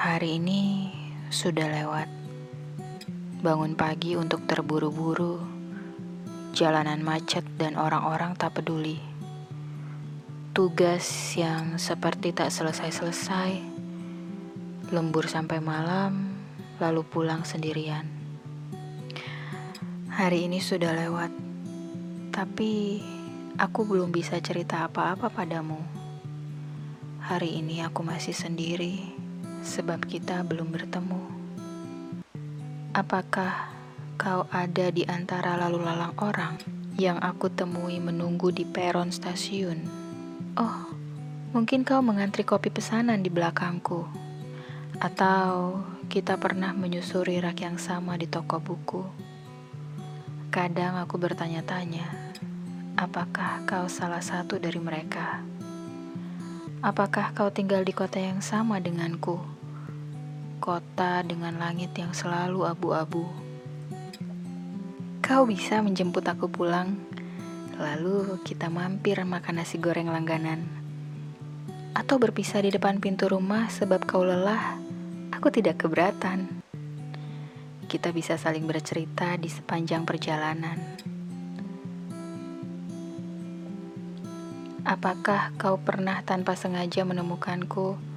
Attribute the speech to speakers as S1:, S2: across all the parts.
S1: Hari ini sudah lewat. Bangun pagi untuk terburu-buru, jalanan macet dan orang-orang tak peduli. Tugas yang seperti tak selesai-selesai, lembur sampai malam, lalu pulang sendirian. Hari ini sudah lewat, tapi aku belum bisa cerita apa-apa padamu. Hari ini aku masih sendiri sebab kita belum bertemu. Apakah kau ada di antara lalu lalang orang yang aku temui menunggu di peron stasiun? Oh, mungkin kau mengantri kopi pesanan di belakangku. Atau kita pernah menyusuri rak yang sama di toko buku. Kadang aku bertanya-tanya, apakah kau salah satu dari mereka? Apakah kau tinggal di kota yang sama denganku? Kota dengan langit yang selalu abu-abu. Kau bisa menjemput aku pulang, lalu kita mampir makan nasi goreng langganan. Atau berpisah di depan pintu rumah sebab kau lelah, aku tidak keberatan. Kita bisa saling bercerita di sepanjang perjalanan. Apakah kau pernah tanpa sengaja menemukanku,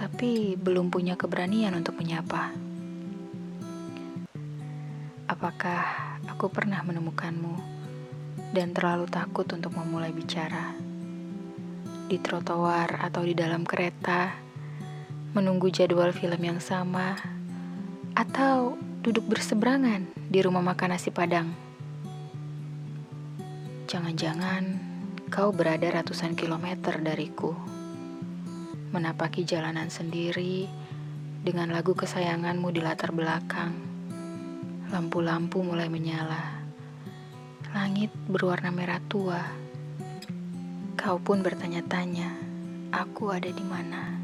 S1: tapi belum punya keberanian untuk menyapa? Apakah aku pernah menemukanmu dan terlalu takut untuk memulai bicara? Di trotoar atau di dalam kereta, menunggu jadwal film yang sama, atau duduk berseberangan di rumah makan nasi Padang? Jangan-jangan Kau berada ratusan kilometer dariku, menapaki jalanan sendiri dengan lagu kesayanganmu di latar belakang. Lampu-lampu mulai menyala, langit berwarna merah tua. Kau pun bertanya-tanya, aku ada di mana?